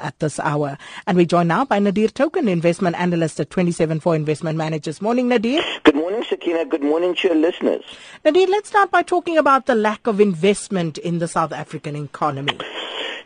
at this hour. And we're joined now by Nadir Tokhan, investment analyst at 27-Four Investment Managers. Morning, Nadir. Good morning, Sakina. Good morning to your listeners. Nadir, let's start by talking about the lack of investment in the South African economy.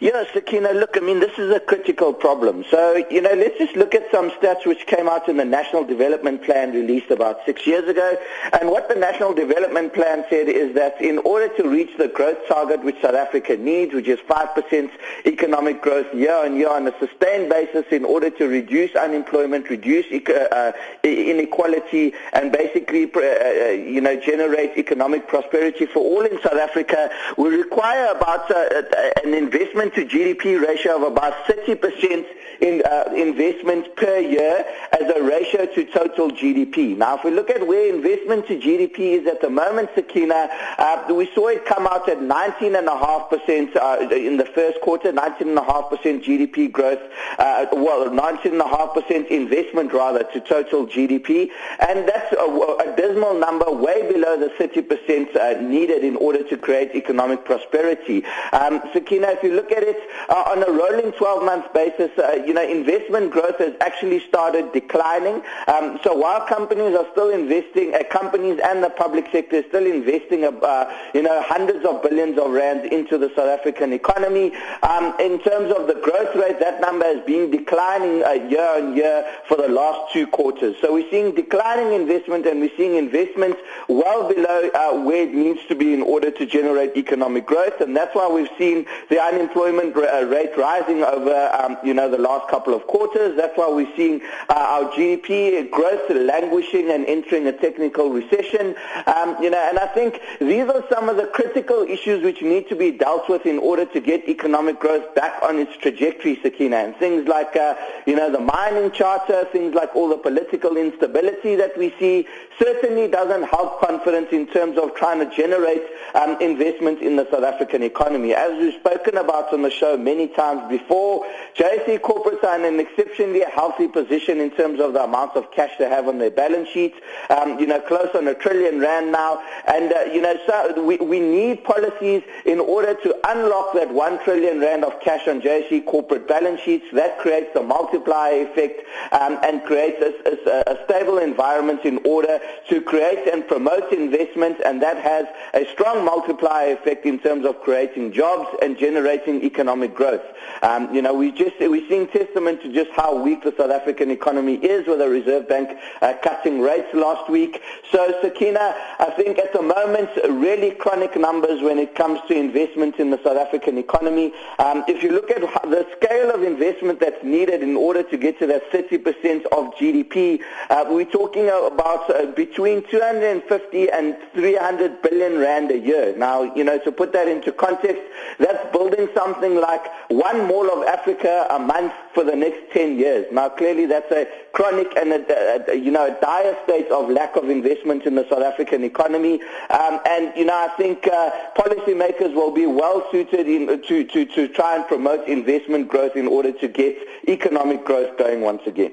Yes, Sakina, look, I mean, this is a critical problem. So, you know, let's just look at some stats which came out in the National Development Plan released about six years ago. And what the National Development Plan said is that in order to reach the growth target which South Africa needs, which is 5% economic growth year on year on a sustained basis in order to reduce unemployment, reduce uh, inequality, and basically, uh, uh, you know, generate economic prosperity for all in South Africa, we require about an investment to GDP ratio of about 30% in uh, investment per year as a ratio to total GDP. Now, if we look at where investment to GDP is at the moment, Sakina, uh, we saw it come out at 19.5% uh, in the first quarter, 19.5% GDP growth, uh, well, 19.5% investment rather to total GDP, and that's a, a dismal number, way below the 30% uh, needed in order to create economic prosperity. Um, Sakina, if you look at it uh, on a rolling 12-month basis, uh, you know, investment growth has actually started declining. Um, so while companies are still investing, uh, companies and the public sector is still investing, uh, you know, hundreds of billions of rands into the South African economy. Um, in terms of the growth rate, that number has been declining uh, year on year for the last two quarters. So we're seeing declining investment and we're seeing investment well below uh, where it needs to be in order to generate economic growth. And that's why we've seen the unemployment uh, rate rising over, um, you know, the last couple of quarters. That's why we're seeing uh, our GDP growth languishing and entering a technical recession. Um, you know, and I think these are some of the critical issues which need to be dealt with in order to get economic growth back on its trajectory, Sakina. And things like, uh, you know, the mining charter, things like all the political instability that we see certainly doesn't help confidence in terms of trying to generate um, investment in the South African economy. As we've spoken about on the show many times before, JSE corporates are in an exceptionally healthy position in terms of the amount of cash they have on their balance sheets. Um, you know, close on a trillion rand now, and uh, you know, so we, we need policies in order to unlock that one trillion rand of cash on JSE corporate balance sheets. That creates a multiplier effect um, and creates a, a, a stable environment in order to create and promote investment, and that has a strong multiplier effect in terms of creating jobs and generating economic growth. Um, you know, we just we're seeing testament to just how weak the South African economy is with the Reserve Bank uh, cutting rates last week. So, Sakina, I think at the moment, really chronic numbers when it comes to investment in the South African economy. Um, if you look at the scale of investment that's needed in order to get to that 30% of GDP, uh, we're talking about uh, between 250 and 300 billion rand a year. Now, you know, to put that into context, that's building something like one mall of Africa a month for the next 10 years. Now, clearly that's a chronic and, a, a, you know, a dire state of lack of investment in the South African economy. Um, and, you know, I think uh, policymakers will be well suited in, to, to, to try and promote investment growth in order to get economic growth going once again.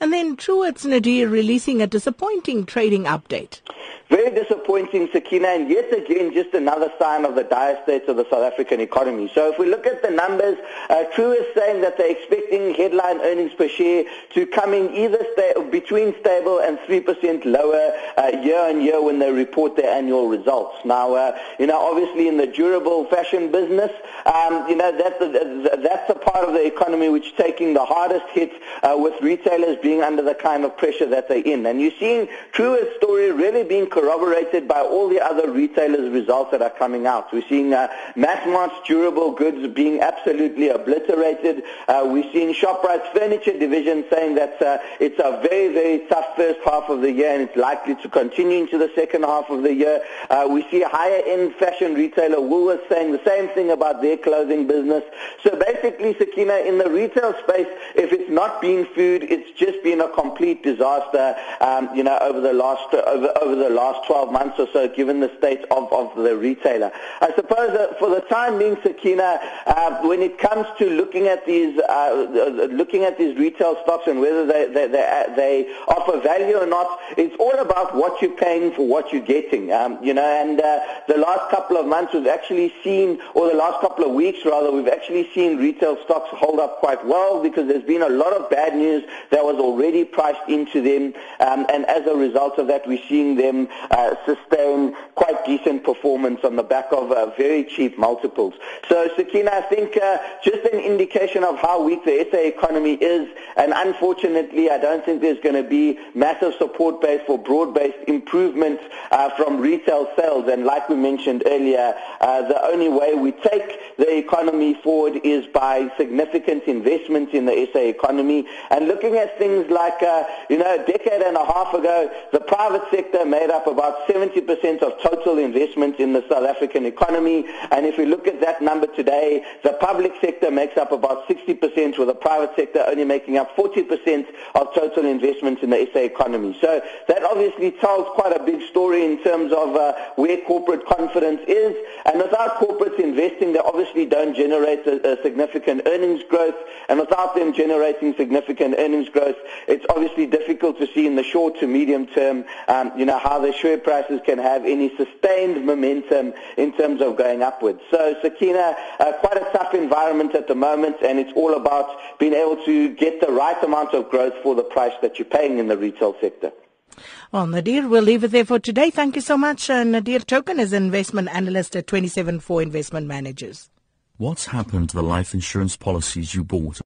And then Truworths Nadir releasing a disappointing trading update. Very disappointing, Sakina, and yet again, just another sign of the dire state of the South African economy. So if we look at the numbers, uh, True is saying that they're expecting headline earnings per share to come in either sta- between stable and 3% lower uh, year on year when they report their annual results. Now, uh, you know, obviously in the durable fashion business, um, you know, that's the, that's the part of the economy which is taking the hardest hit uh, with retailers being under the kind of pressure that they're in. And you're seeing Truworths' story really being corroborated by all the other retailers' results that are coming out. We're seeing uh, Massmart's durable goods being absolutely obliterated. Uh, we're seeing Shoprite's furniture division saying that uh, it's a very, very tough first half of the year and it's likely to continue into the second half of the year. Uh, we see a higher-end fashion retailer Woolworths saying the same thing about their clothing business. So basically, Sakina, in the retail space, if it's not been food, it's just been a complete disaster, um, you know, over the last over, over the last last 12 months or so, given the state of, of the retailer. I suppose for the time being, Sakina, uh, when it comes to looking at these uh, looking at these retail stocks and whether they, they, they, they, offer value or not, it's all about what you're paying for what you're getting. Um, you know, and uh, the last couple of months we've actually seen, or the last couple of weeks rather, we've actually seen retail stocks hold up quite well because there's been a lot of bad news that was already priced into them, um, and as a result of that, we're seeing them uh, sustain quite decent performance on the back of uh, very cheap multiples. So, Sakina, I think uh, just an indication of how weak the SA economy is, and unfortunately, I don't think there's going to be massive support base for broad-based improvements uh, from retail sales. And like we mentioned earlier, uh, the only way we take the economy forward is by significant investment in the SA economy. And looking at things like, you know, a decade and a half ago, the private sector made up about 70% of total investment in the South African economy. And if we look at that number today, the public sector makes up about 60%, with the private sector only making up 40% of total investment in the SA economy. So that obviously tells quite a big story in terms of uh, where corporate confidence is. And without corporates investing, they obviously don't generate a, a significant earnings growth. And without them generating significant earnings growth, it's obviously difficult to see in the short to medium term, um, you know, how the share prices can have any sustained momentum in terms of going upwards. So, Sakina, uh, quite a tough environment at the moment, and it's all about being able to get the right amount of growth for the price that you're paying in the retail sector. Well, Nadir, we'll leave it there for today. Thank you so much. Uh, Nadir Tokhan is investment analyst at Twenty Seven 27-Four Investment Managers. What's happened to the life insurance policies you bought?